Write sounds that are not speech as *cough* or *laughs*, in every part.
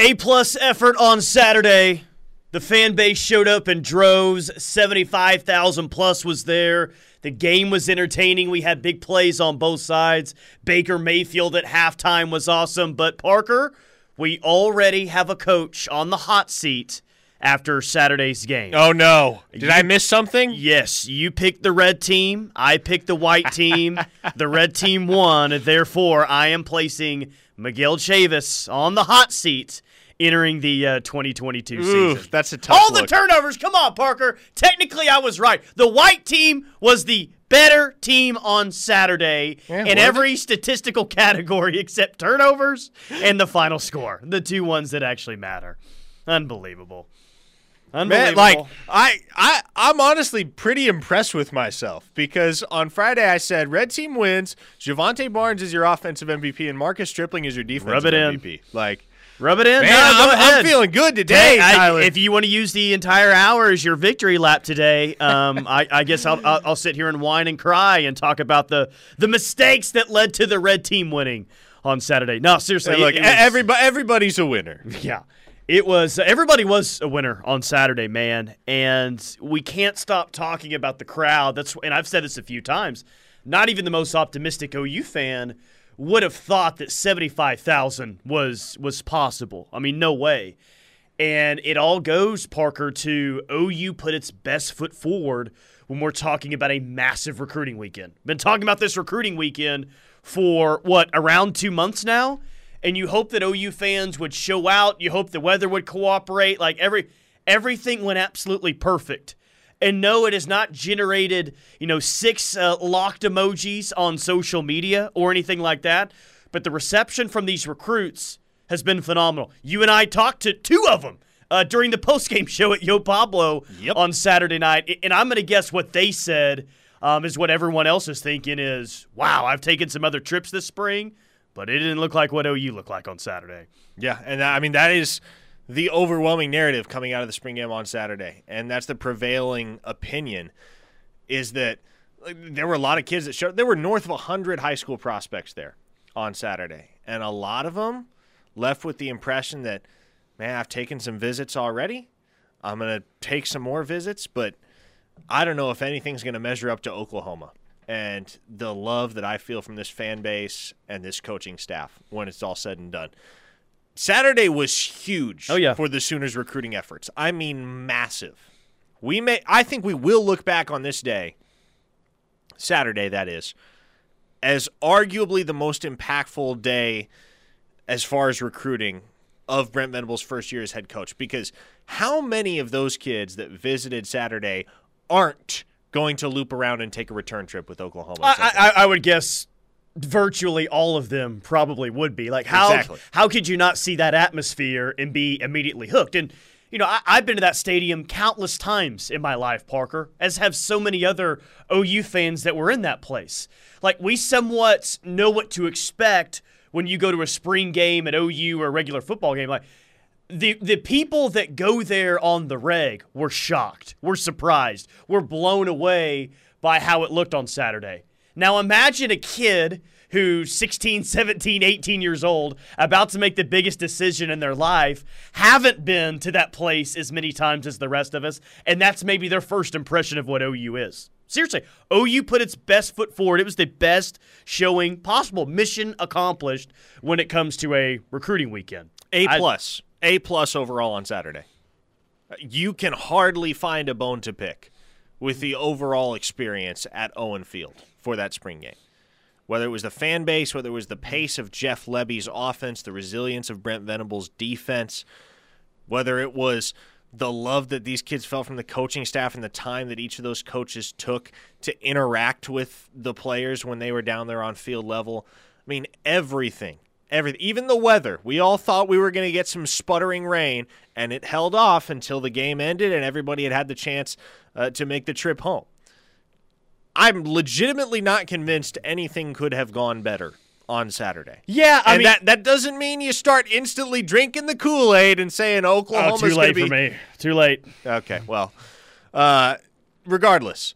A plus effort on Saturday. The fan base showed up in droves. 75,000 plus was there. The game was entertaining. We had big plays on both sides. Baker Mayfield at halftime was awesome. But Parker, we already have a coach on the hot seat after Saturday's game. Oh no! Did I miss something? Yes, you picked the red team. I picked the white *laughs* team. the red team won. Therefore, I am placing Miguel Chavis on the hot seat entering the uh, 2022 Ooh, season. that's a tough All the turnovers. Come on, Parker. Technically, I was right. The white team was the better team on Saturday Yeah, in was every statistical *laughs* category except turnovers and the final score. The two ones that actually matter. Unbelievable. Unbelievable. Man, like I, I, I'm honestly pretty impressed with myself because on Friday I said red team wins. Jovantae Barnes is your offensive MVP and Marcus Stripling is your defensive Rub it in. MVP. Like, Rub it in. man, No, I'm, I'm feeling good today, Hey, I- if you want to use the entire hour as your victory lap today, um, *laughs* I, I guess I'll, I'll, I'll sit here and whine and cry and talk about the the mistakes that led to the red team winning on Saturday. No, seriously, Hey, look, it- it was- everybody, everybody's a winner. *laughs* yeah. It was everybody was a winner on Saturday, man, and we can't stop talking about the crowd. That's and I've said this a few times. Not even the most optimistic OU fan would have thought that 75,000 was was possible. I mean, no way. And it all goes Parker to OU put its best foot forward when we're talking about a massive recruiting weekend. Been talking about this recruiting weekend for what around 2 months now and you hope that OU fans would show out. You hope the weather would cooperate. Like every everything went absolutely perfect. And no, it has not generated you know six uh, locked emojis on social media or anything like that. But the reception from these recruits has been phenomenal. You and I talked to two of them uh, during the postgame *laughs* show at Yo Pablo Yep. on Saturday night, and I'm going to guess what they said um, is what everyone else is thinking is, "Wow, I've taken some other trips this spring." But it didn't look like what OU looked like on Saturday. Yeah, and I mean that is the overwhelming narrative coming out of the spring game on Saturday, and that's the prevailing opinion is that there were a lot of kids that showed. There were north of hundred high school prospects there on Saturday, and a lot of them left with the impression that, man, I've taken some visits already. I'm gonna take some more visits, but I don't know if anything's gonna measure up to Oklahoma. And the love that I feel from this fan base and this coaching staff when it's all said and done. Saturday was huge Oh, yeah. for the Sooners recruiting efforts. I mean massive. We may I think we will look back on this day, Saturday that is, as arguably the most impactful day as far as recruiting of Brent Venables' first year as head coach because how many of those kids that visited Saturday aren't going to loop around and take a return trip with Oklahoma? I, I, I would guess virtually all of them probably would be. Like how Exactly. how could you not see that atmosphere and be immediately hooked? And you know, I, I've been to that stadium countless times in my life, Parker, as have so many other OU fans that were in that place. Like we somewhat know what to expect when you go to a spring game at OU or a regular football game. Like the the people that go there on the reg were shocked, were surprised, were blown away by how it looked on Saturday. Now imagine a kid who's 16, 17, 18 years old, about to make the biggest decision in their life, haven't been to that place as many times as the rest of us, and that's maybe their first impression of what OU is. Seriously, OU put its best foot forward. It was the best showing possible. Mission accomplished when it comes to a recruiting weekend. A plus, A plus overall on Saturday. You can hardly find a bone to pick with the overall experience at Owen Field for that spring game. Whether it was the fan base, whether it was the pace of Jeff Lebby's offense, the resilience of Brent Venables' defense, whether it was the love that these kids felt from the coaching staff and the time that each of those coaches took to interact with the players when they were down there on field level. I mean, everything. Everything, even the weather. We all thought we were going to get some sputtering rain, and it held off until the game ended and everybody had had the chance uh, to make the trip home. I'm legitimately not convinced anything could have gone better on Saturday. Yeah, I and mean, that that doesn't mean you start instantly drinking the Kool Aid and saying oh, Oklahoma's too late be. for me. Too late. Okay, well, uh, regardless,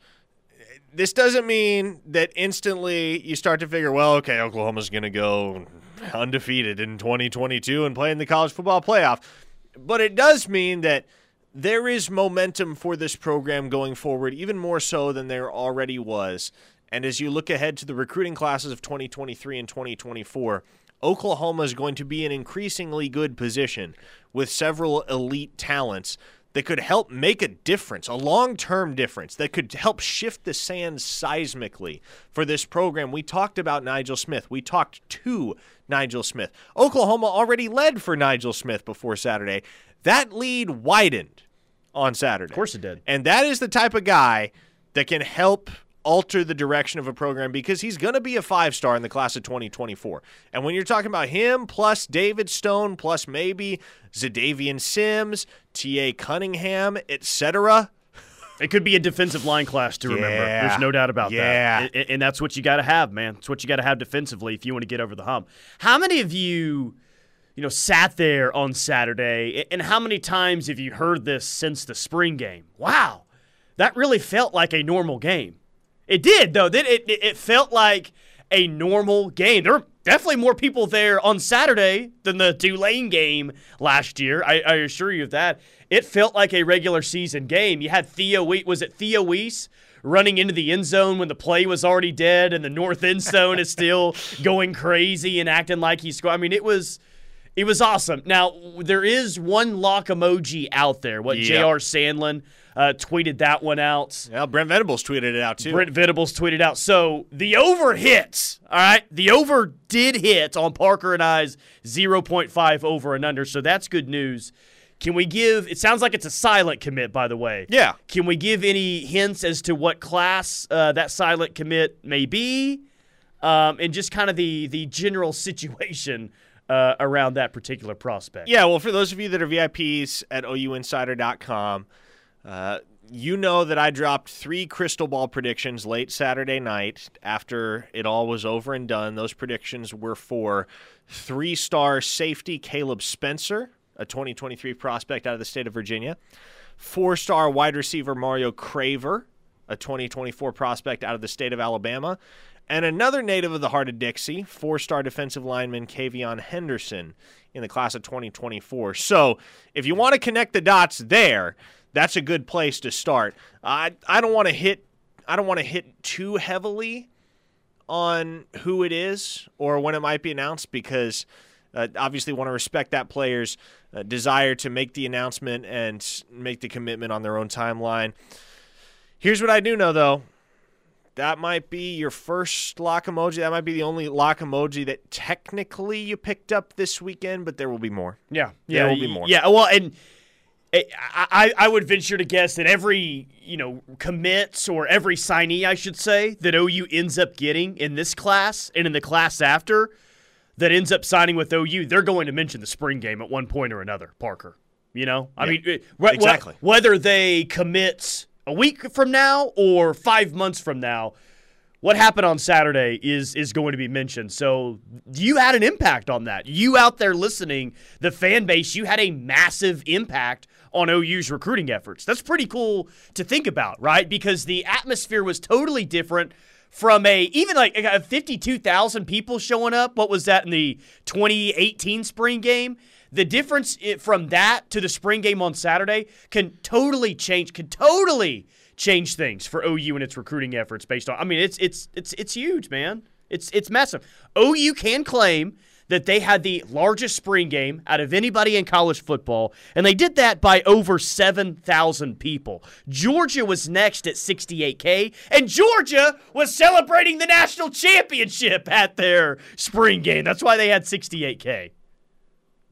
this doesn't mean that instantly you start to figure, well, okay, Oklahoma's going to go undefeated in 2022 and playing the college football playoff. But it does mean that there is momentum for this program going forward, even more so than there already was. And as you look ahead to the recruiting classes of 2023 and 2024, Oklahoma is going to be in increasingly good position with several elite talents that could help make a difference, a long term difference, that could help shift the sands seismically for this program. We talked about Nigel Smith. We talked to Nigel Smith. Oklahoma already led for Nigel Smith before Saturday. That lead widened on Saturday. Of course it did. And that is the type of guy that can help alter the direction of a program because he's going to be a five star in the class of 2024. And when you're talking about him, plus David Stone, plus maybe Xadavien Sims, T.A. Cunningham, etc. It could be a defensive line class to remember. Yeah. There's no doubt about Yeah. that. And, and that's what you got to have, man. It's what you got to have defensively if you want to get over the hump. How many of you, you know, sat there on Saturday, and how many times have you heard this since the spring game? Wow, that really felt like a normal game. It did, though. It, it, it felt like a normal game. There were definitely more people there on Saturday than the Tulane game last year. I, I assure you of that. It felt like a regular season game. You had Theo, We- was it Theo Wease? Running into the end zone when the play was already dead, and the north end zone is still *laughs* going crazy and acting like he's. I mean, it was it was awesome. Now there is one lock emoji out there. What Yep. J.R. Sandlin uh, tweeted that one out. Yeah, Brent Venables tweeted it out too. Brent Venables tweeted out. So the over hits. All right. The over did hit on Parker and I's 0.5 over and under. So that's good news. Can we give, it sounds like it's a silent commit, by the way. Yeah. Can we give any hints as to what class uh, that silent commit may be? Um, and just kind of the, the general *laughs* situation uh, around that particular prospect. Yeah, well, for those of you that are VIPs at OUinsider.com, uh, you know that I dropped three crystal ball predictions late Saturday night after it all was over and done. Those predictions were for three star safety Caleb Spencer, a 2023 prospect out of the state of Virginia, four star wide receiver Mario Craver, a 2024 prospect out of the state of Alabama, and another native of the heart of Dixie, four star defensive lineman Kavion Henderson in the class of 2024. So if you want to connect the dots there, that's a good place to start. I, I don't want to hit I don't want to hit too heavily on who it is or when it might be announced because uh, obviously want to respect that player's uh, desire to make the announcement and make the commitment on their own timeline. Here's what I do know though. That might be your first lock emoji. That might be the only lock emoji that technically you picked up this weekend, but there will be more. Yeah, yeah, There will be more. Yeah, well, and eh, I, I, I would venture to guess that every you know commits or every signee, I should say, that OU ends up getting in this class and in the class after, that ends up signing with OU, they're going to mention the spring game at one point or another. Parker, you know, I Yeah, mean, eh, wh- exactly. whether they commit a week from now or five months from now what happened on Saturday is is going to be mentioned. So you had an impact on that. You out there listening, the fan base, you had a massive impact on OU's recruiting efforts. That's pretty cool to think about, right? Because the atmosphere was totally different from a even like uh, 52,000 people showing up. What was that in the 2018 spring game? The difference from that to the spring game on Saturday can totally change, can totally change things for OU and its recruiting efforts based on I mean it's it's it's it's huge, man. It's it's massive. OU can claim that they had the largest spring game out of anybody in college football, and they did that by over 7,000 people. Georgia was next at 68K, and Georgia was celebrating the national championship at their spring game. That's why they had 68K.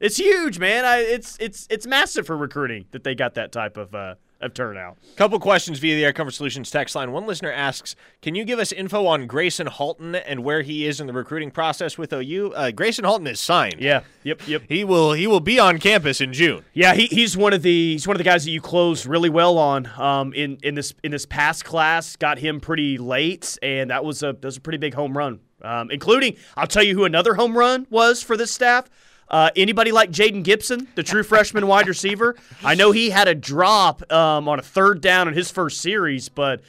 It's huge, man. I, it's it's it's massive for recruiting that they got that type of uh, of turnout. Couple questions via the Air Comfort Solutions text line. One listener asks, "Can you give us info on Gracen Halton and where he is in the recruiting process with OU?" Uh, Gracen Halton is signed. Yeah. Yep. Yep. he will he will be on campus in June. Yeah, he, he's one of the he's one of the guys that you closed really well on um, in in this in this past class. Got him pretty late, and that was a that was a pretty big home run. Um, including, I'll tell you who another home run was for this staff. Uh, anybody like Jayden Gibson, the true freshman wide receiver? I know he had a drop um, on a third down in his first series, but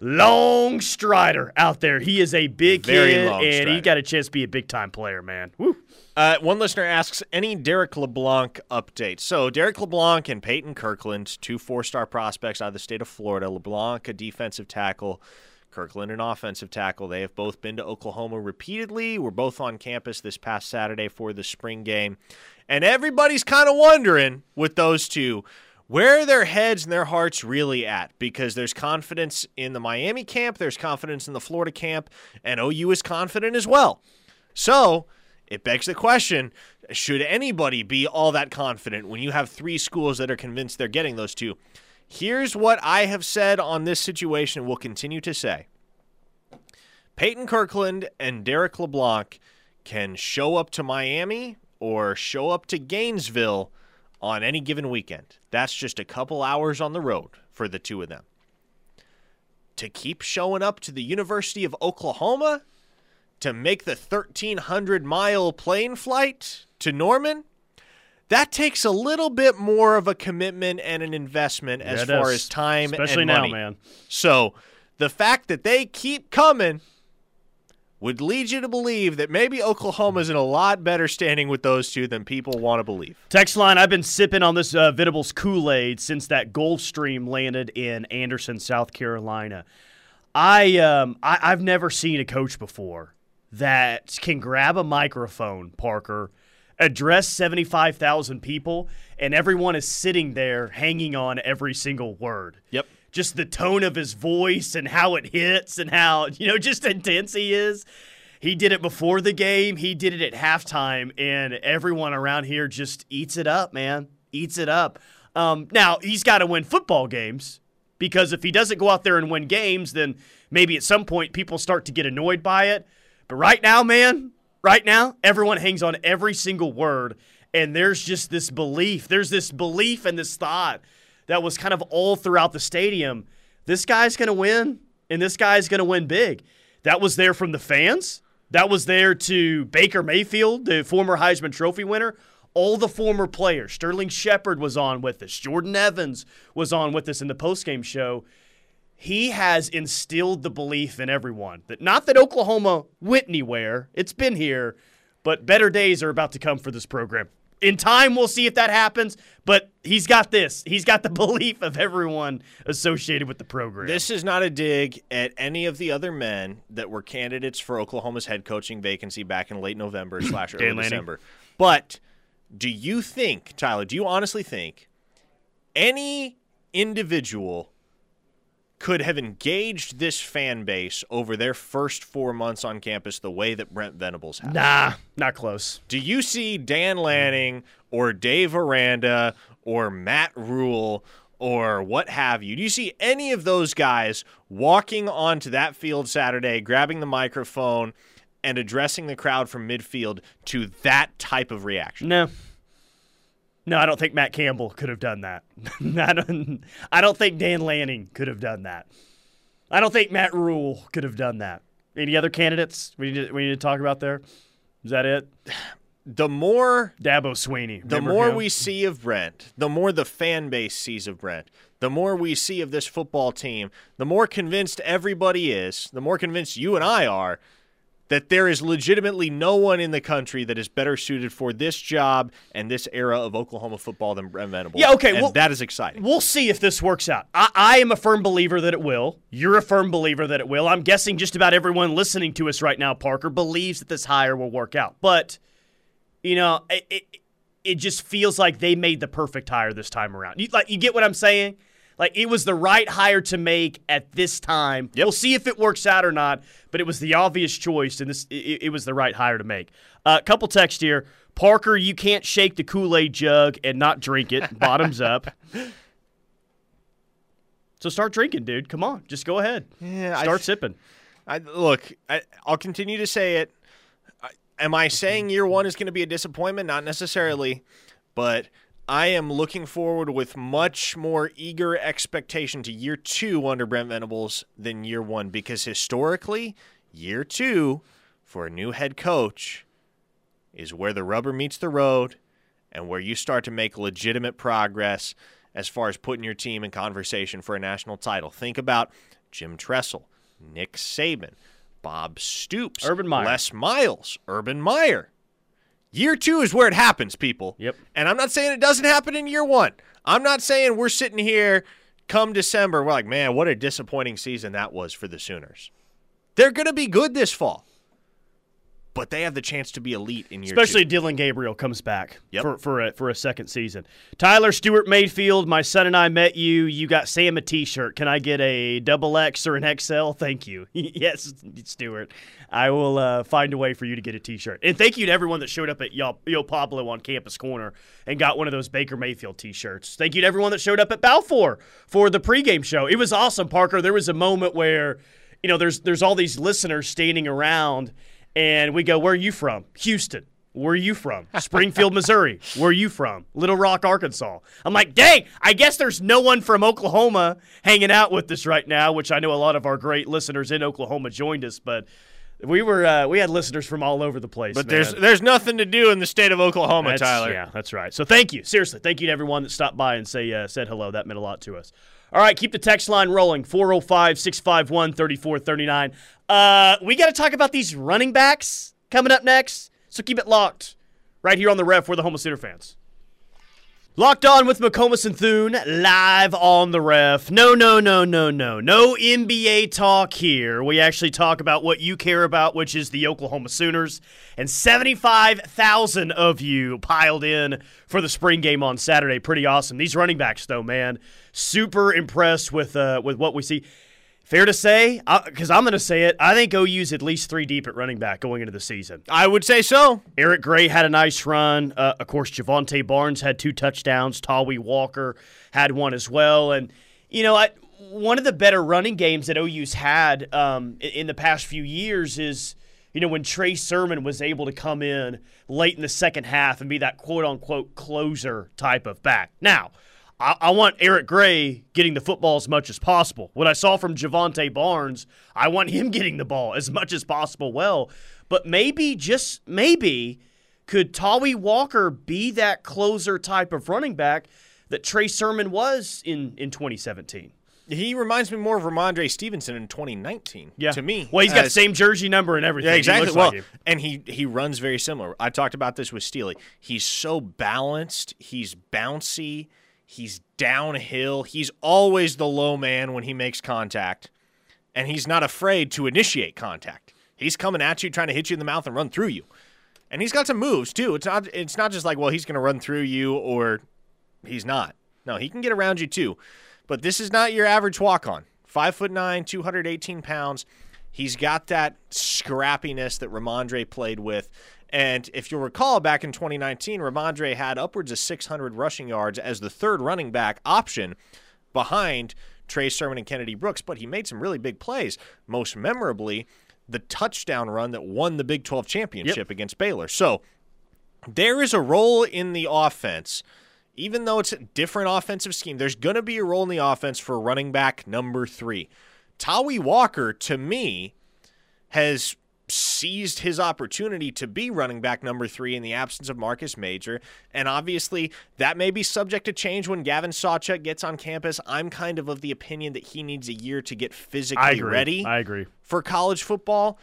long strider out there. He is a big Very kid, and he got a chance to be a big time player, man. Woo. Uh, one listener asks any Derrick LeBlanc update. So Derrick LeBlanc and Peyton Kirkland, two four-star prospects out of the state of Florida. LeBlanc, a defensive tackle. Kirkland, an offensive tackle. They have both been to Oklahoma repeatedly. We're both on campus this past Saturday for the spring game. And everybody's kind of wondering with those two where their heads and their hearts really at? Because there's confidence in the Miami camp, there's confidence in the Florida camp, and OU is confident as well. So it begs the question should anybody be all that confident when you have three schools that are convinced they're getting those two? Here's what I have said on this situation, and will continue to say. Peyton Kirkland and Derrick LeBlanc can show up to Miami or show up to Gainesville on any given weekend. That's just a couple hours on the road for the two of them. To keep showing up to the University of Oklahoma to make the 1,300 mile plane flight to Norman, that takes a little bit more of a commitment and an investment as Yeah, it far does. as time Especially and now, money. man. So the fact that they keep coming would lead you to believe that maybe Oklahoma's in a lot better standing with those two than people want to believe. Text line, I've been sipping on this uh, Venables Kool Aid since that Gulfstream landed in Anderson, South Carolina. I, um, I I've never seen a coach before that can grab a microphone, Parker, address seventy five thousand people, and everyone is sitting there hanging on every single word. Yep. Just the tone of his voice and how it hits and how *laughs* you know just intense he is. He did it before the game. He did it at halftime, and everyone around here just eats it up, man. Eats it up. Um, now he's got to win football games because if he doesn't go out there and win games, then maybe at some point people start to get annoyed by it. But right now, man, right now, everyone hangs on every single word, and there's just this belief. There's this belief and this thought that was kind of all throughout the stadium. This guy's going to win, and this guy's going to win big. That was there from the fans. That was there to Baker Mayfield, the former Heisman Trophy winner. All the former players. Sterling Shepard was on with us. Jordan Evans was on with us in the postgame show. He has instilled the belief in everyone that not that Oklahoma went anywhere, it's been here, but better days are about to come for this program. In time, we'll see if that happens, but he's got this. He's got the *laughs* belief of everyone associated with the program. This is not a dig at any of the other men that were candidates for Oklahoma's head coaching vacancy back in late November *coughs* slash early. December. But do you think, Tyler, do you honestly think any individual could have engaged this fan base over their first four months on campus the way that Brent Venables has? nah, not close. Do you see Dan Lanning or Dave Aranda or Matt Rhule or what have you? Do you see any of those guys walking onto that field Saturday, grabbing the microphone and addressing the crowd from midfield to that type of reaction? No. No, I don't think Matt Campbell could have done that. *laughs* I don't I don't think Dan Lanning could have done that. I don't think Matt Rhule could have done that. Any other candidates we need to, we need to talk about there? Is that it? The more Dabo Swinney. the more him? we see of Brent, the more the fan base sees of Brent, the more we see of this football team, the more convinced everybody is, the more convinced you and I are that there is legitimately no one in the country that is better suited for this job and this era of Oklahoma football than Brent Venables. Yeah, okay, And well- that is exciting. We'll see if this works out. I, I am a firm believer that it will. You're a firm believer that it will. I'm guessing just about everyone listening to us right now, Parker, believes that this hire will work out. But, you know, it, it, it just feels like they made the perfect hire this time around. You, like, you get what I'm saying? Like, it was the right hire to make at this time. We'll see if it works out or not, but it was the obvious choice, and this it, it was the right hire to make. A uh, couple text here. Parker, you can't shake the Kool Aid jug and not drink it. Bottoms *laughs* up. So start drinking, dude. Come on, just go ahead. Yeah, I- start sipping. I, look, I, I'll continue to say it. I, am I saying year one is going to be a disappointment? Not necessarily, but I am looking forward with much more eager expectation to year two under Brent Venables than year one because historically, year two for a new head coach is where the rubber meets the road and where you start to make legitimate progress as far as putting your team in conversation for a national title. Think about Jim Tressel, Nick Saban, Bob Stoops, Urban Meyer. Les Miles, Urban Meyer. Year two is where it happens, people. Yep. And I'm not saying it doesn't happen in year one. I'm not saying we're sitting here come December, we're like, man, what a disappointing season that was for the Sooners. They're going to be good this fall, but they have the chance to be elite in your year Especially two. Dillon Gabriel comes back Yep. for for a, for a second season. Tyler Stewart Mayfield, my son and I met you. You got Sam a T-shirt. Can I get a double X or an XL? *laughs* Thank you. *laughs* yes, Stewart. I will uh, find a way for you to get a T-shirt. And thank you to everyone that showed up at Yo, Yo Pablo on Campus Corner and got one of those Baker Mayfield T-shirts. Thank you to everyone that showed up at Balfour for the pregame show. It was awesome, Parker. There was a moment where, you know, there's there's all these listeners standing around and we go, Where are you from? Houston. Where are you from? Springfield, Missouri. Where are you from? Little Rock, Arkansas. I'm like, dang, I guess there's no one from Oklahoma hanging out with us right now, which I know a lot of our great listeners in Oklahoma joined us, but we were uh, we had listeners from all over the place. But man. there's there's nothing to do in the state of Oklahoma, That's- Tyler. Yeah, that's right. So thank you. Seriously, thank you to everyone that stopped by and say uh, said hello. That meant a lot to us. All right, keep the text line rolling 405 651 3439. Uh, We got to talk about these running backs coming up next. So keep it locked right here on the ref for the Homo Center fans. Locked on with McComas and Thune, live on the ref. No, no, no, no, no. No NBA talk here. We actually talk about what you care about, which is the Oklahoma Sooners. And 75,000 of you piled in for the spring game on Saturday. Pretty awesome. These running backs, though, man, super impressed with, uh, with what we see. Fair to say, because I'm going to say it, I think OU's at least three deep at running back going into the season. I would say so. Eric Gray had a nice run. Uh, of course, Jovantae Barnes had two touchdowns. Tawee Walker had one as well. And, you know, I, one of the better running games that OU's had um, in, in the past few years is, you know, when Trey Sermon was able to come in late in the second half and be that quote unquote closer type of back. Now, I, I want Eric Gray getting the football as much as possible. What I saw from Jovantae Barnes, I want him *laughs* getting the ball as much as possible well. But maybe, just maybe, could Tawee Walker be that closer type of running back that Trey Sermon was in, in 2017? He reminds me more of Rhamondre Stevenson in 2019. Yeah. To me, Well, he's got the same jersey number and everything. Yeah, He exactly. looks Well, like and he he runs very similar. I talked about this with Steely. He's so balanced. He's bouncy. He's downhill. He's always the low man when he makes contact, and he's not afraid to initiate contact. He's coming at you, trying to hit you in the mouth and run through you. And he's got some moves too. It's not it's not just like well he's going to run through you or he's not. No, he can get around you too. But this is not your average walk on. Five foot nine, 218 pounds. He's got that scrappiness that Rhamondre played with. And if you'll recall, back in 2019, Rhamondre had upwards of 600 rushing yards as the third running back option behind Trey Sermon and Kennedy Brooks. But he made some really big plays, most memorably, the touchdown run that won the Big 12 championship against Baylor. So there is a role in the offense even though it's a different offensive scheme, there's going to be a role in the offense for running back number three. Tawee Walker, to me, has seized his opportunity to be running back number three in the absence of Marcus Major. And obviously, that may be subject to change when Gavin Sawchuk gets on campus. I'm kind of of the opinion that he needs a year to get physically I agree. ready I agree. for college football,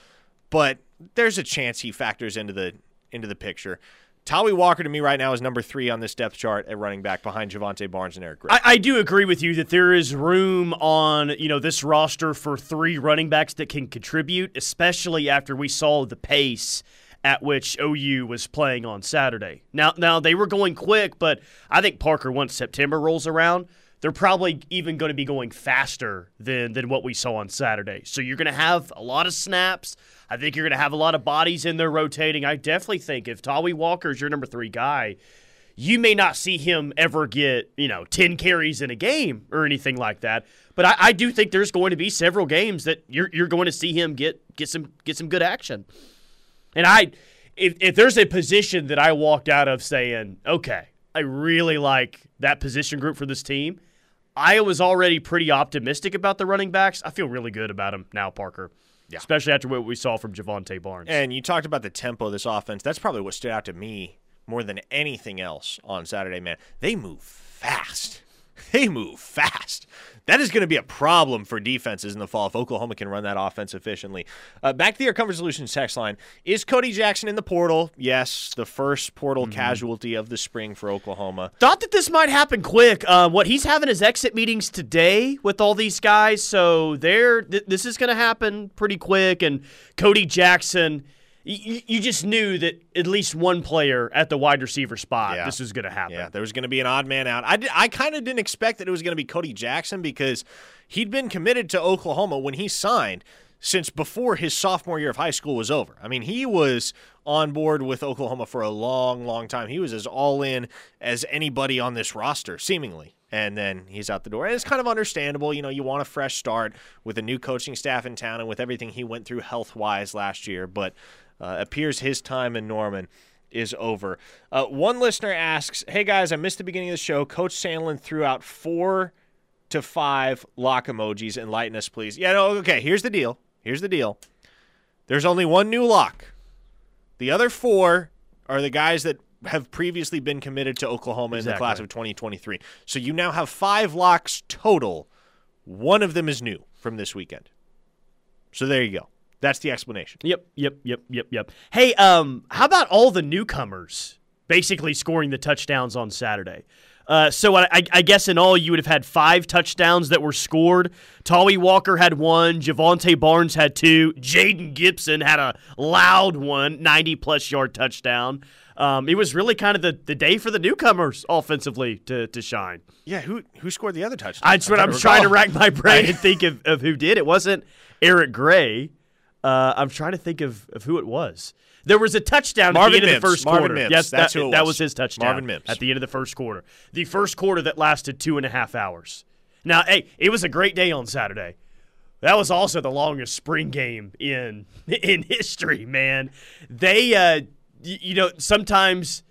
but there's a chance he factors into the into the picture. Tawee Walker to me right now is number three on this depth chart at running back behind Jovantae Barnes and Eric. I, I do agree with you that there is room on you know this roster for three running backs that can contribute, especially after we saw the pace at which OU was playing on Saturday. Now, now they were going quick, but I think Parker once September rolls around, they're probably even going to be going faster than than what we saw on Saturday. So you're going to have a lot of snaps. I think you're going to have a lot of bodies in there rotating. I definitely think if Tawee Walker is your number three guy, you may not see him ever get, you know, 10 carries in a game or anything like that. But I, I do think there's going to be several games that you're, you're going to see him get, get some get some good action. And I if, if there's a position that I walked out of saying, okay, I really like that position group for this team, I was already pretty optimistic about the running backs. I feel really good about them now, Parker. Yeah. Especially after what we saw from Jovantae Barnes. and you talked about the tempo of this offense. That's probably what stood out to me more than anything else on Saturday, man. They move fast. *laughs* they move fast. That is going to be a problem for defenses in the fall if Oklahoma can run that offense efficiently. Uh, back to the Air Comfort Solutions text line. Is Cody Jackson in the portal? Yes, the first portal mm-hmm. casualty of the spring for Oklahoma. Thought that this might happen quick. Uh, what he's having his exit meetings today with all these guys, so there, th- this is going to happen pretty quick. And Cody Jackson – you, you just knew that at least one player at the wide receiver spot, yeah. this was going to happen. Yeah, there was going to be an odd man out. I, I kind of didn't expect that it was going to be Cody Jackson because he'd been committed to Oklahoma when he signed since before his sophomore year of high school was over. I mean, he was on board with Oklahoma for a long, long time. He was as all in as anybody on this roster, seemingly. And then he's out the door. And it's kind of understandable. You know, you want a fresh start with a new coaching staff in town and with everything he went through health wise last year. But uh, appears his time in Norman is over. Uh, one listener asks, "Hey guys, I missed the beginning of the show. Coach Sandlin threw out four to five lock emojis. Enlighten us, please." Yeah, no, okay. Here's the deal. Here's the deal. There's only one new lock. The other four are the guys that have previously been committed to Oklahoma exactly. in the class of 2023. So you now have five locks total. One of them is new from this weekend. So there you go. That's the explanation. Yep, yep, yep, yep, yep. Hey, um, how about all the newcomers basically scoring the touchdowns on Saturday? Uh, so I, I, guess in all you would have had five touchdowns that were scored. Tawee Walker had one. Jovantae Barnes had two. Jayden Gibson had a loud one, 90 plus yard touchdown. Um, it was really kind of the, the day for the newcomers offensively to, to shine. Yeah, who who scored the other touchdown? That's what I'm trying to rack my *laughs* brain and think of, of who did. It wasn't Eric Gray. Uh, I'm trying to think of, of who it was. There was a touchdown Marvin at the end Mims. of the first Marvin quarter. Mims. Yes, That's that, who that was. was his touchdown. Marvin Mims. At the end of the first quarter. The first quarter that lasted two and a half hours. Now, hey, it was a great day on Saturday. That was also the longest spring game in *laughs* in history, man. They, uh, you know, sometimes,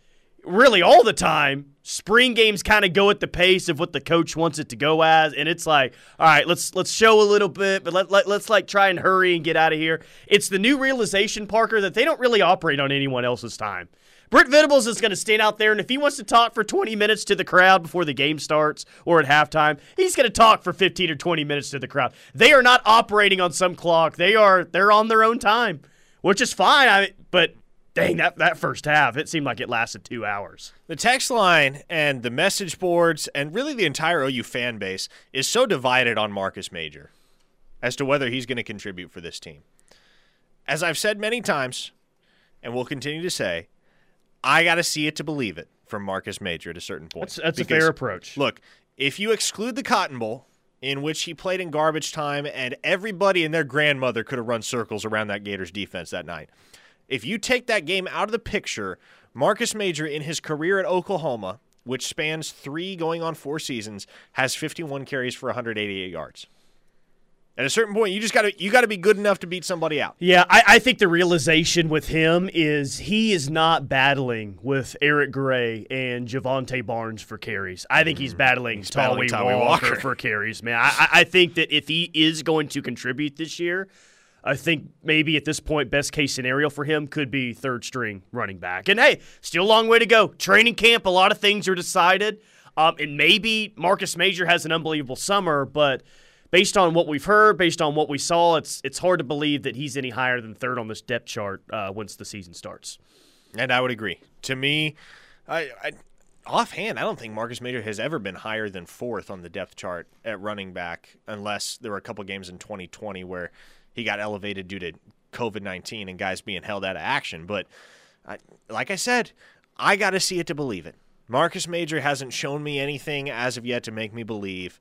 really all the time, spring games kind of go at the pace of what the coach wants it to go as and it's like all right let's let's show a little bit but let, let, let's like try and hurry and get out of here it's the new realization parker that they don't really operate on anyone else's time Brent Venables is going to stand out there, and if he wants to talk for 20 minutes to the crowd before the game starts or at halftime, he's going to talk for 15 or 20 minutes to the crowd. They are not operating on some clock. They are they're on their own time, which is fine. I but dang that that first half it seemed like it lasted two hours. The text line and the message boards and really the entire ou fan base is so divided on marcus major as to whether he's going to contribute for this team. As i've said many times and will continue to say i got to see it to believe it from marcus major at a certain point. That's, that's because, a fair approach. look if you exclude the cotton bowl in which he played in garbage time and everybody and their grandmother could have run circles around that gators defense that night if you take that game out of the picture, Marcus Major in his career at Oklahoma, which spans three going on four seasons, has 51 carries for 188 yards. At a certain point, you just got to you got to be good enough to beat somebody out. Yeah, I, I, think the realization with him is he is not battling with Eric Gray and Jovantae Barnes for carries. I think he's mm-hmm. battling he's Tawee Walker, Walker, for carries. Man, I, I think that if he is going to contribute this year, I think maybe at this point, best case scenario for him could be third string running back. And hey, still a long way to go. Training camp, a lot of things are decided. Um, and maybe Marcus Major has an unbelievable summer, but based on what we've heard, based on what we saw, it's it's hard to believe that he's any higher than third on this depth chart uh, once the season starts. And I would agree. To me, I, I offhand, I don't think Marcus Major has ever been higher than fourth on the depth chart at running back, unless there were a couple games in 2020 where he got elevated due to COVID 19 and guys being held out of action. But I, like I said, I got to see it to believe it. Marcus Major hasn't shown me anything as of yet to make me believe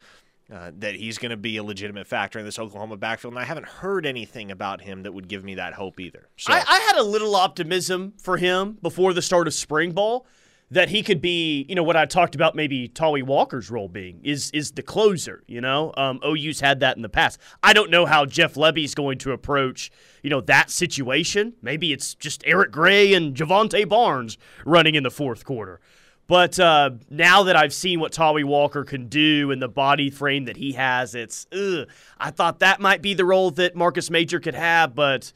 uh, that he's going to be a legitimate factor in this Oklahoma backfield. And I haven't heard anything about him that would give me that hope either. So I, I had a little optimism for him before the start of spring ball that he could be, you know, what I talked about maybe Tawee Walker's role being is is the closer. You know, um, OU's had that in the past. I don't know how Jeff Lebby's going to approach, you know, that situation. Maybe it's just Eric Gray and Jovantae Barnes running in the fourth quarter. But uh, now that I've seen what Tawee Walker can do and the body frame that he has, it's ugh, I thought that might be the role that Marcus Major could have, but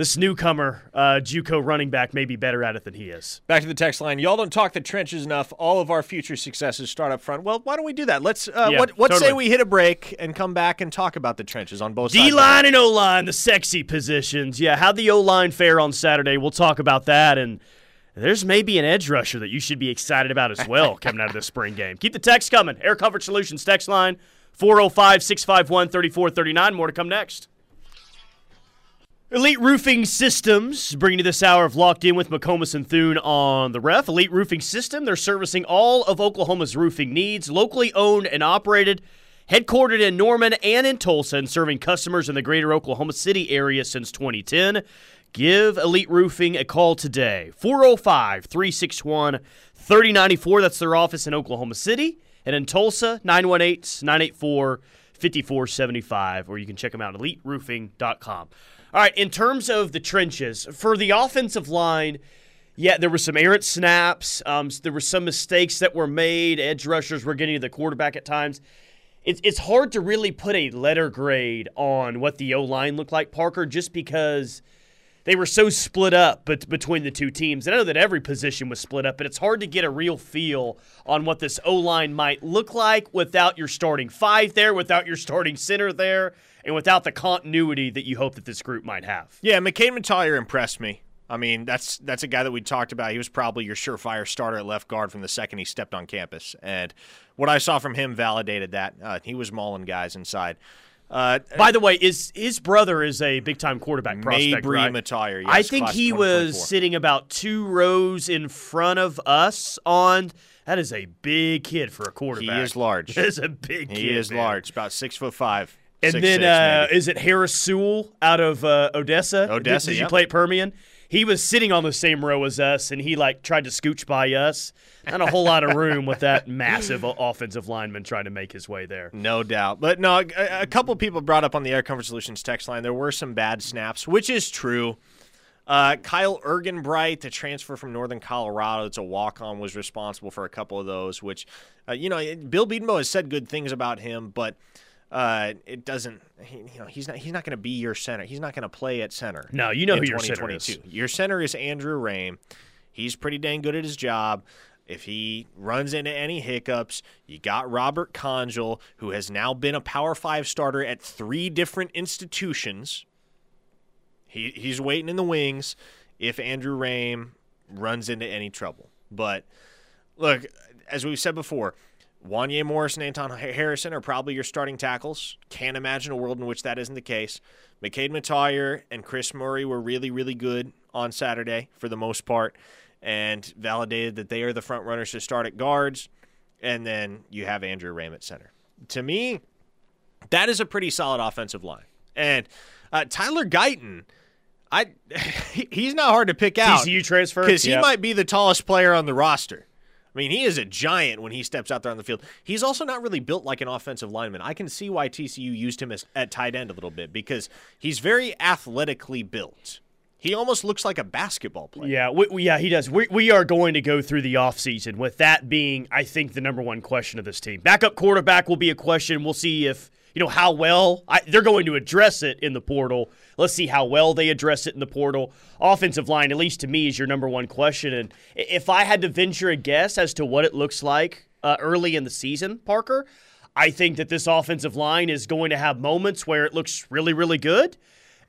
this newcomer uh, JUCO running back may be better at it than he is. Back to the text line. Y'all don't talk the trenches enough. All of our future successes start up front. Well, why don't we do that? Let's uh, Yeah, what what say we hit a break and come back and talk about the trenches on both sides. D the line and O line, the sexy positions. Yeah, how the O line fare on Saturday? We'll talk about that. And there's maybe an edge rusher that you should be excited about as well *laughs* coming out of this spring game. Keep the text coming. Air Comfort Solutions text line 405 651 3439. More to come next. Elite Roofing Systems bringing you this hour of Locked In with McComas and Thune on the ref. Elite Roofing System, they're servicing all of Oklahoma's roofing needs, locally owned and operated, headquartered in Norman and in Tulsa, and serving customers in the greater Oklahoma City area since 2010. Give Elite Roofing a call today. 405 361 3094. That's their office in Oklahoma City. And in Tulsa, 918 984 5475. Or you can check them out at eliteroofing.com. All right, in terms of the trenches, for the offensive line, yeah, there were some errant snaps. Um, there were some mistakes that were made. Edge rushers were getting to the quarterback at times. It's, it's hard to really put a letter grade on what the O line looked like, Parker, just because they were so split up but between the two teams. And I know that every position was split up, but it's hard to get a real feel on what this O line might look like without your starting five there, without your starting center there, and without the continuity that you hope that this group might have. Yeah, McKade Mettauer impressed me. I mean, that's that's a guy that we talked about. He was probably your surefire starter at left guard from the second he stepped on campus, and what I saw from him validated that. Uh, he was mauling guys inside. Uh, By the way, is his brother is a big time quarterback prospect, Mabry right? Matalier, I think he was sitting about two rows in front of us on. That is a big kid for a quarterback. he is large. *laughs* That is a big kid. he is man. large, about six foot five. And six, then six, uh, is it Harris Sewell out of uh, Odessa? Odessa, Did, did you yep. play at Permian? He was sitting on the same row as us, and he like tried to scooch by us. Not a whole lot of room with that *laughs* massive offensive lineman trying to make his way there. No doubt. But no, a, a couple people brought up on the Air Comfort Solutions text line there were some bad snaps, which is true. Uh, Kyle Ergenbright, the transfer from Northern Colorado, it's a walk on, was responsible for a couple of those, which, uh, you know, Bill Bedenbaugh has said good things about him, but uh, it doesn't, he, you know, he's not, he's not going to be your center. He's not going to play at center. No, you know who your center is. Your center is Andrew Raym. He's pretty dang good at his job. If he runs into any hiccups, you got Robert Congel, who has now been a Power Five starter at three different institutions. He he's waiting in the wings if Andrew Raym runs into any trouble. But look, as we've said before, Wanye Morris and Anton Harrison are probably your starting tackles. Can't imagine a world in which that isn't the case. McKade Mettauer and Chris Murray were really, really good on Saturday for the most part and validated that they are the front runners to start at guards. And then you have Andrew Raym at center. To me, that is a pretty solid offensive line. And uh, Tyler Guyton, I *laughs* he's not hard to pick out TCU transfer because he Yep. might be the tallest player on the roster. I mean, he is a giant when he steps out there on the field. He's also not really built like an offensive lineman. I can see why TCU used him as at tight end a little bit because he's very athletically built. He almost looks like a basketball player. Yeah, we, we- yeah, he does. We, we are going to go through the offseason with that being, I think, the number one question of this team. Backup quarterback will be a question. We'll see if, you know, how well I, they're going to address it in the portal. Let's see how well they address it in the portal. Offensive line, at least to me, is your number one question. And if I had to venture a guess as to what it looks like uh, early in the season, Parker, I think that this offensive line is going to have moments where it looks really, really good.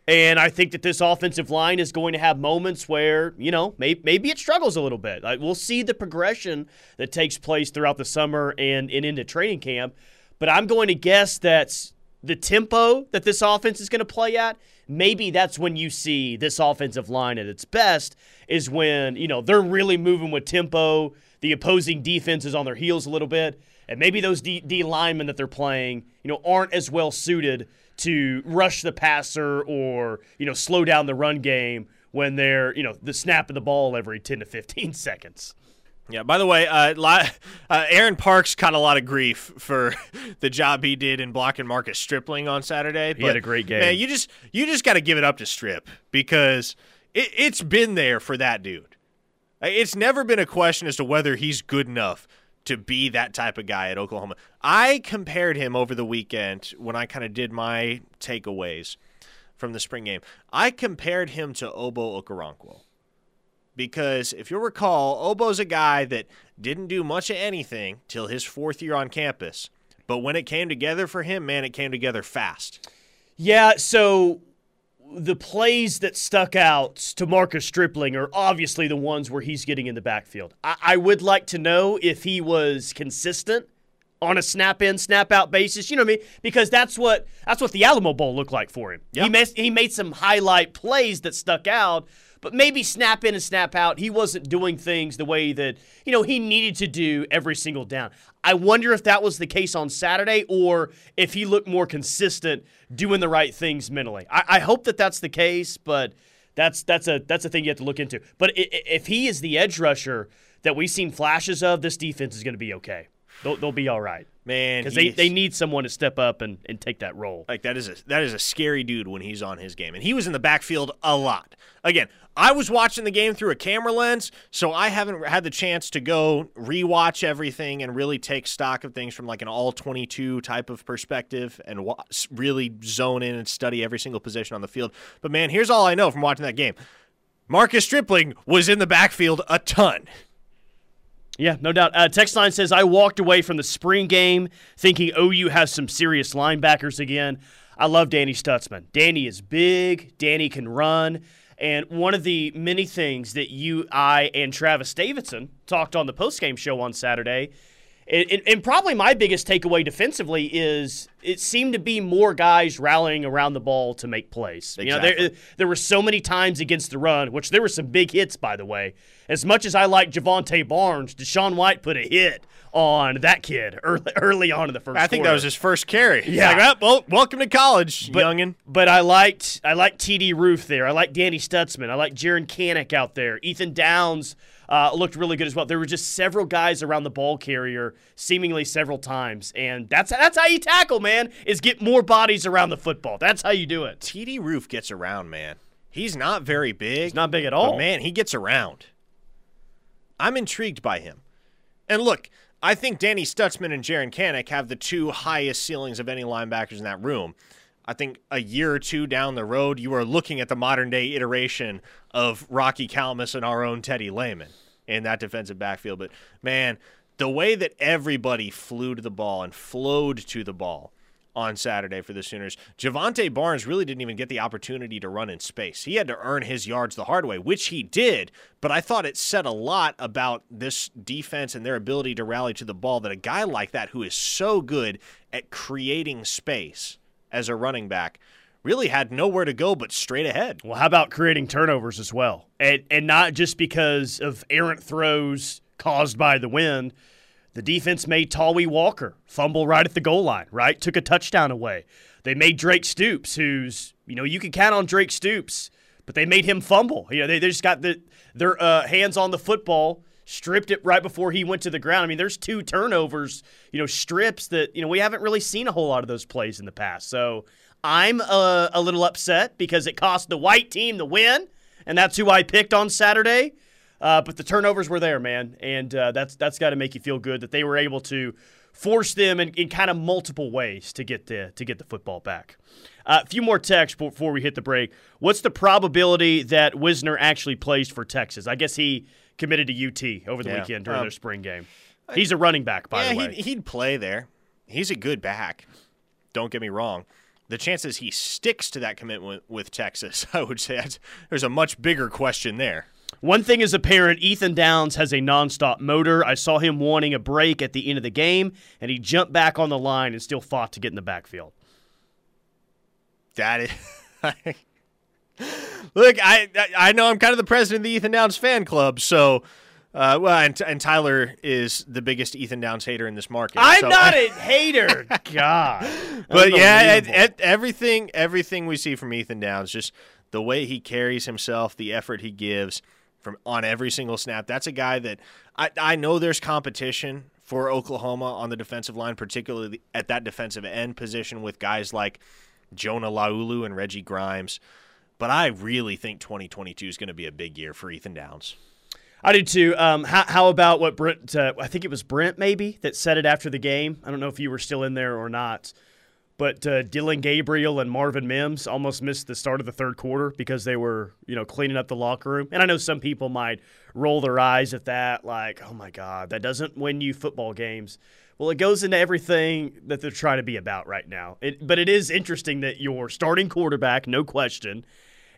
And I think that this offensive line is going to have moments where, you know, maybe, maybe it struggles a little bit. Like, we'll see the progression that takes place throughout the summer and, and into training camp. But I'm going to guess that the tempo that this offense is going to play at, maybe that's when you see this offensive line at its best, is when, you know, they're really moving with tempo. The opposing defense is on their heels a little bit. And maybe those D, D linemen that they're playing, you know, aren't as well suited to rush the passer or you know slow down the run game when they're you know the snap of the ball every 10 to 15 *laughs* seconds Yeah. By the way, uh, li- uh, Aaron Parks caught a lot of grief for *laughs* the job he did in blocking Marcus Stripling on Saturday. He had a great game. Man, you just you just got to give it up to Strip because it, it's been there for that dude. Uh, It's never been a question as to whether he's good enough to be that type of guy at Oklahoma. I compared him over the weekend when I kind of did my takeaways from the spring game. I compared him to Ogbo Okoronkwo. Because if you'll recall, Ogbo's a guy that didn't do much of anything till his fourth year on campus. But when it came together for him, man, it came together fast. Yeah, so the plays that stuck out to Marcus Stripling are obviously the ones where he's getting in the backfield. I, I would like to know if he was consistent on a snap in, snap out basis. You know what I mean? Because that's what that's what the Alamo Bowl looked like for him. Yep. He made, he made some highlight plays that stuck out, but maybe snap in and snap out, he wasn't doing things the way that you know he needed to do every single down. I wonder if that was the case on Saturday or if he looked more consistent doing the right things mentally. I, I hope that that's the case, but that's that's a that's a thing you have to look into. But if he is the edge rusher that we've seen flashes of, this defense is going to be okay. They'll, they'll be all right Man, because they, is- they need someone to step up and, and take that role. Like that is a that is a scary dude when he's on his game, and he was in the backfield a lot. Again, I was watching the game through a camera lens, so I haven't had the chance to go rewatch everything and really take stock of things from like an all twenty two type of perspective and really zone in and study every single position on the field. But man, here's all I know from watching that game: Marcus Stripling was in the backfield a ton. Yeah, no doubt. Uh, text line says I walked away from the spring game thinking OU has some serious linebackers again. I love Danny Stutzmann. Danny is big. Danny can run. And one of the many things that you, I, and Travis Davidson talked on the postgame show on Saturday, and, and- and probably my biggest takeaway defensively is it seemed to be more guys rallying around the ball to make plays. You know, there, there were so many times against the run, which there were some big hits, by the way. As much as I like Jovantae Barnes, DaShaun White put a hit on that kid early, *laughs* early on in the first. I think that was his first carry. Yeah. like, "Ah, well, welcome to college, But- youngin. But I liked I liked TD Roof there. I like Danny Stutzmann. I like Jaren Kanak out there. Ethan Downs uh, looked really good as well. There were just several guys around the ball carrier, seemingly several times, and that's that's how you tackle, man. Is get more bodies around the football. That's how you do it. TD Roof gets around, man. He's not very big. It's not big at But all. man, he gets around. I'm intrigued by him. And look, I think Danny Stutzmann and Jaren Kanak have the two highest ceilings of any linebackers in that room. I think a year or two down the road, you are looking at the modern day iteration of Rocky Calmus and our own Teddy Lehman in that defensive backfield. But man, the way that everybody flew to the ball and flowed to the ball on Saturday for the Sooners. Jovantae Barnes really didn't even get the opportunity to run in space. He had to earn his yards the hard way, which he did, but I thought it said a lot about this defense and their ability to rally to the ball that a guy like that who is so good at creating space as a running back really had nowhere to go but straight ahead. Well, how about creating turnovers as well? And and not just because of errant throws caused by the wind. The defense made Tawee Walker fumble right at the goal line, right? Took a touchdown away. They made Drake Stoops, who's, you know, you can count on Drake Stoops, but they made him fumble. You know, they, they just got the, their uh, hands on the football, stripped it right before he went to the ground. I mean, there's two turnovers, you know, strips that, you know, we haven't really seen a whole lot of those plays in the past. So I'm uh, a little upset because it cost the white team the win, and that's who I picked on Saturday. Uh, but the turnovers were there, man, and uh, that's that's got to make you feel good that they were able to force them in, in kind of multiple ways to get the to get the football back. Uh, a few more texts before we hit the break. What's the probability that Wisner actually plays for Texas? I guess he committed to UT over the Yeah. weekend during Um, their spring game. He's a running back, by yeah, the way. He'd, he'd play there. He's a good back. Don't get me wrong. The chances he sticks to that commitment with Texas, *laughs* I would say that's, there's a much bigger question there. One thing is apparent Ethan Downs has a nonstop motor. I saw him wanting a break at the end of the game, and he jumped back on the line and still fought to get in the backfield. That is. *laughs* Look, I I- I know I'm kind of the president of the Ethan Downs fan club, so uh, well, and, and Tyler is the biggest Ethan Downs hater in this market. I'm so- not a hater. *laughs* God. but yeah, Unbelievable. it, everything everything we see from Ethan Downs, just the way he carries himself, the effort he gives from on every single snap. That's a guy that I I know there's competition for Oklahoma on the defensive line, particularly at that defensive end position with guys like Jonah Laulu and Reggie Grimes. But I really think 2022 is going to be a big year for Ethan Downs. I do too. Um, how, how about what Brent? Uh, I think it was Brent maybe that said it after the game. I don't know if you were still in there or not. But uh, Dillon Gabriel and Marvin Mims almost missed the start of the third quarter because they were, you know, cleaning up the locker room. And I know some people might roll their eyes at that, like, oh my God, that doesn't win you football games. Well, it goes into everything that they're trying to be about right now. It, but it is interesting that your starting quarterback, no question,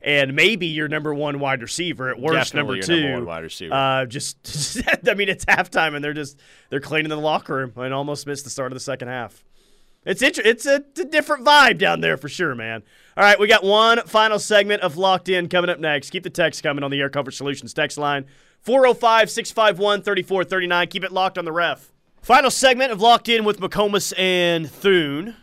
and maybe your number one wide receiver at worst, Definitely number two, number one wide receiver. Uh, just, *laughs* I mean, it's halftime and they're just they're cleaning the locker room and almost missed the start of the second half. It's inter- it's a, it's a different vibe down there for sure, man. All right, we got one final segment of Locked In coming up next. Keep the text coming on the Air Comfort Solutions text line 405 651 3439. Keep it locked on the ref. Final segment of Locked In with McComas and Thune.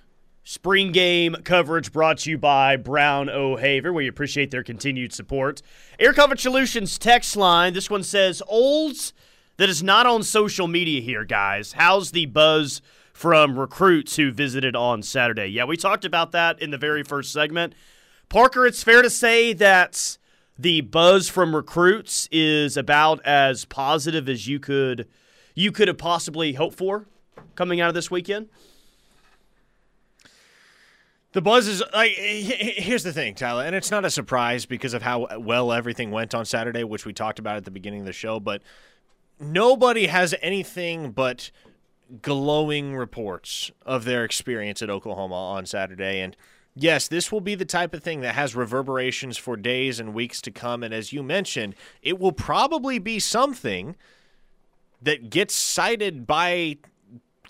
Spring game coverage brought to you by Brown O'Haver. We appreciate their continued support. Air Comfort Solutions text line. This one says, Olds that is not on social media here, guys. How's the buzz from recruits who visited on Saturday? Yeah, we talked about that in the very first segment. Parker, it's fair to say that the buzz from recruits is about as positive as you could you could have possibly hoped for coming out of this weekend. The buzz is like here's the thing, Tyler, and it's not a surprise because of how well everything went on Saturday, which we talked about at the beginning of the show, but nobody has anything but glowing reports of their experience at Oklahoma on Saturday and yes, this will be the type of thing that has reverberations for days and weeks to come and as you mentioned, it will probably be something that gets cited by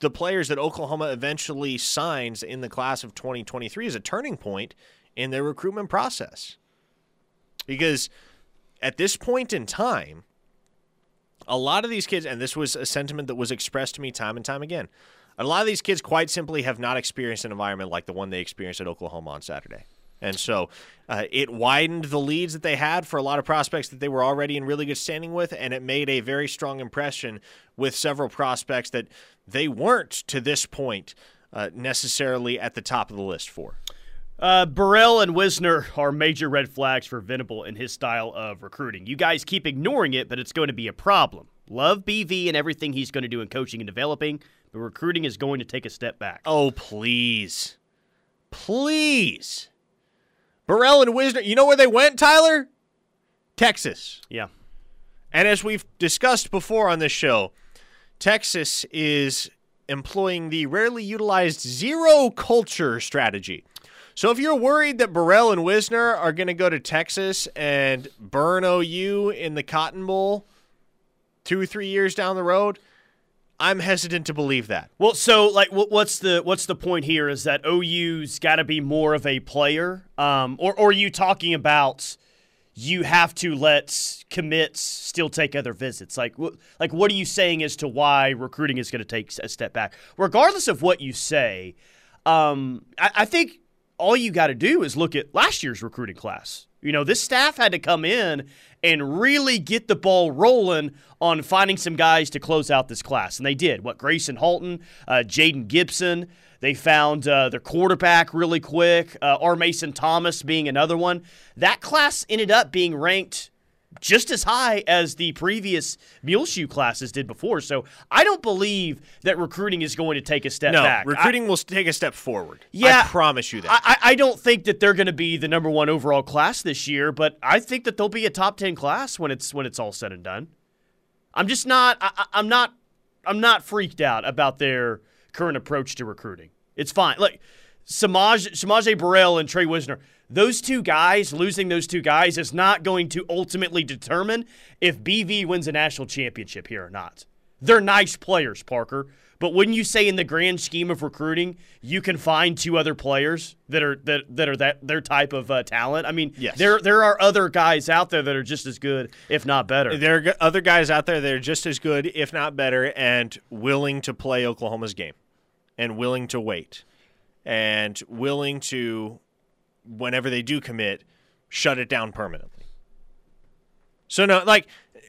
the players that Oklahoma eventually signs in the class of 2023 as a turning point in their recruitment process. Because at this point in time, a lot of these kids, and this was a sentiment that was expressed to me time and time again, a lot of these kids quite simply have not experienced an environment like the one they experienced at Oklahoma on Saturday. And so uh, it widened the leads that they had for a lot of prospects that they were already in really good standing with, and it made a very strong impression with several prospects that they weren't to this point uh, necessarily at the top of the list for. Uh, Burrell and Wisner are major red flags for Venable in his style of recruiting. You guys keep ignoring it, but it's going to be a problem. Love BV and everything he's going to do in coaching and developing, but recruiting is going to take a step back. Oh, please. Please. Burrell and Wisner, you know where they went, Tyler? Texas. Yeah. And as we've discussed before on this show, Texas is employing the rarely utilized zero culture strategy. So if you're worried that Burrell and Wisner are going to go to Texas and burn OU in the Cotton Bowl two or three years down the road, I'm hesitant to believe that. Well, so like, what's the what's the point here? Is that OU's got to be more of a player, um, or, or are you talking about you have to let commits still take other visits? Like, wh- like what are you saying as to why recruiting is going to take a step back? Regardless of what you say, um, I, I think all you got to do is look at last year's recruiting class. You know, this staff had to come in and really get the ball rolling on finding some guys to close out this class. And they did. What, Gracen Halton, uh, Jayden Gibson. They found uh, their quarterback really quick, uh, R. Mason Thomas being another one. That class ended up being ranked just as high as the previous Muleshoe classes did before. So I don't believe that recruiting is going to take a step no, back. recruiting I, will take a step forward. Yeah, I promise you that. I, I don't think that they're going to be the number one overall class this year, but I think that they'll be a top ten class when it's when it's all said and done. I'm just not. I, I'm not. I'm not freaked out about their current approach to recruiting. It's fine. Like Samaj Samaje Burrell and Tre Wisner those two guys, losing those two guys, is not going to ultimately determine if BV wins a national championship here or not. They're nice players, Parker. But wouldn't you say in the grand scheme of recruiting, you can find two other players that are that, that are that their type of uh, talent? I mean, yes. there there are other guys out there that are just as good, if not better. There are other guys out there that are just as good, if not better, and willing to play Oklahoma's game, and willing to wait, and willing to whenever they do commit, shut it down permanently. So no, like,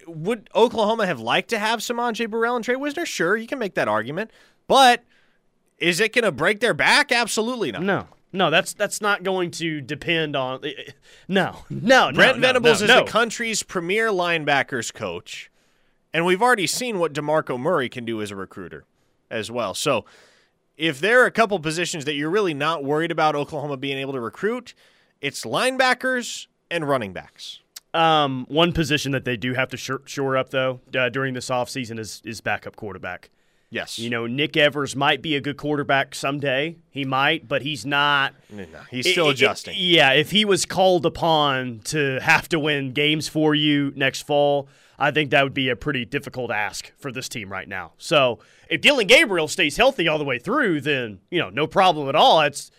would Oklahoma have liked to have Samaj Burrell and Tre Wisner? Sure, you can make that argument, but is it going to break their back? Absolutely not. No. No, that's that's not going to depend on. Eh, eh, no, no, Brent no, Venables no, is no. the country's premier linebackers coach, and we've already seen what Demarco Murray can do as a recruiter, as well. So if there are a couple positions that you're really not worried about Oklahoma being able to recruit, it's linebackers and running backs. Um, one position that they do have to shore, up though uh, during this offseason is is backup quarterback. Yes. You know, Nick Evers might be a good quarterback someday. He might, but he's not. No, he's still I- I- adjusting. yeah, if he was called upon to have to win games for you next fall, I think that would be a pretty difficult ask for this team right now. So if Dillon Gabriel stays healthy all the way through, then you know, no problem at all. It's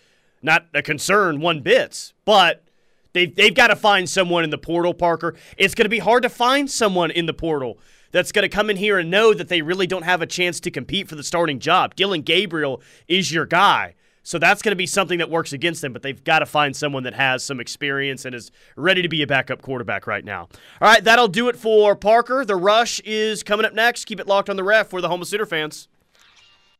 not a concern one bit. But they've they've got to find someone in the portal, Parker. It's going to be hard to find someone in the portal that's going to come in here and know that they really don't have a chance to compete for the starting job. Dillon Gabriel is your guy. So that's going to be something that works against them, but they've got to find someone that has some experience and is ready to be a backup quarterback right now. All right, that'll do it for Parker. The rush is coming up next. Keep it locked on the ref for the home of Sooner fans.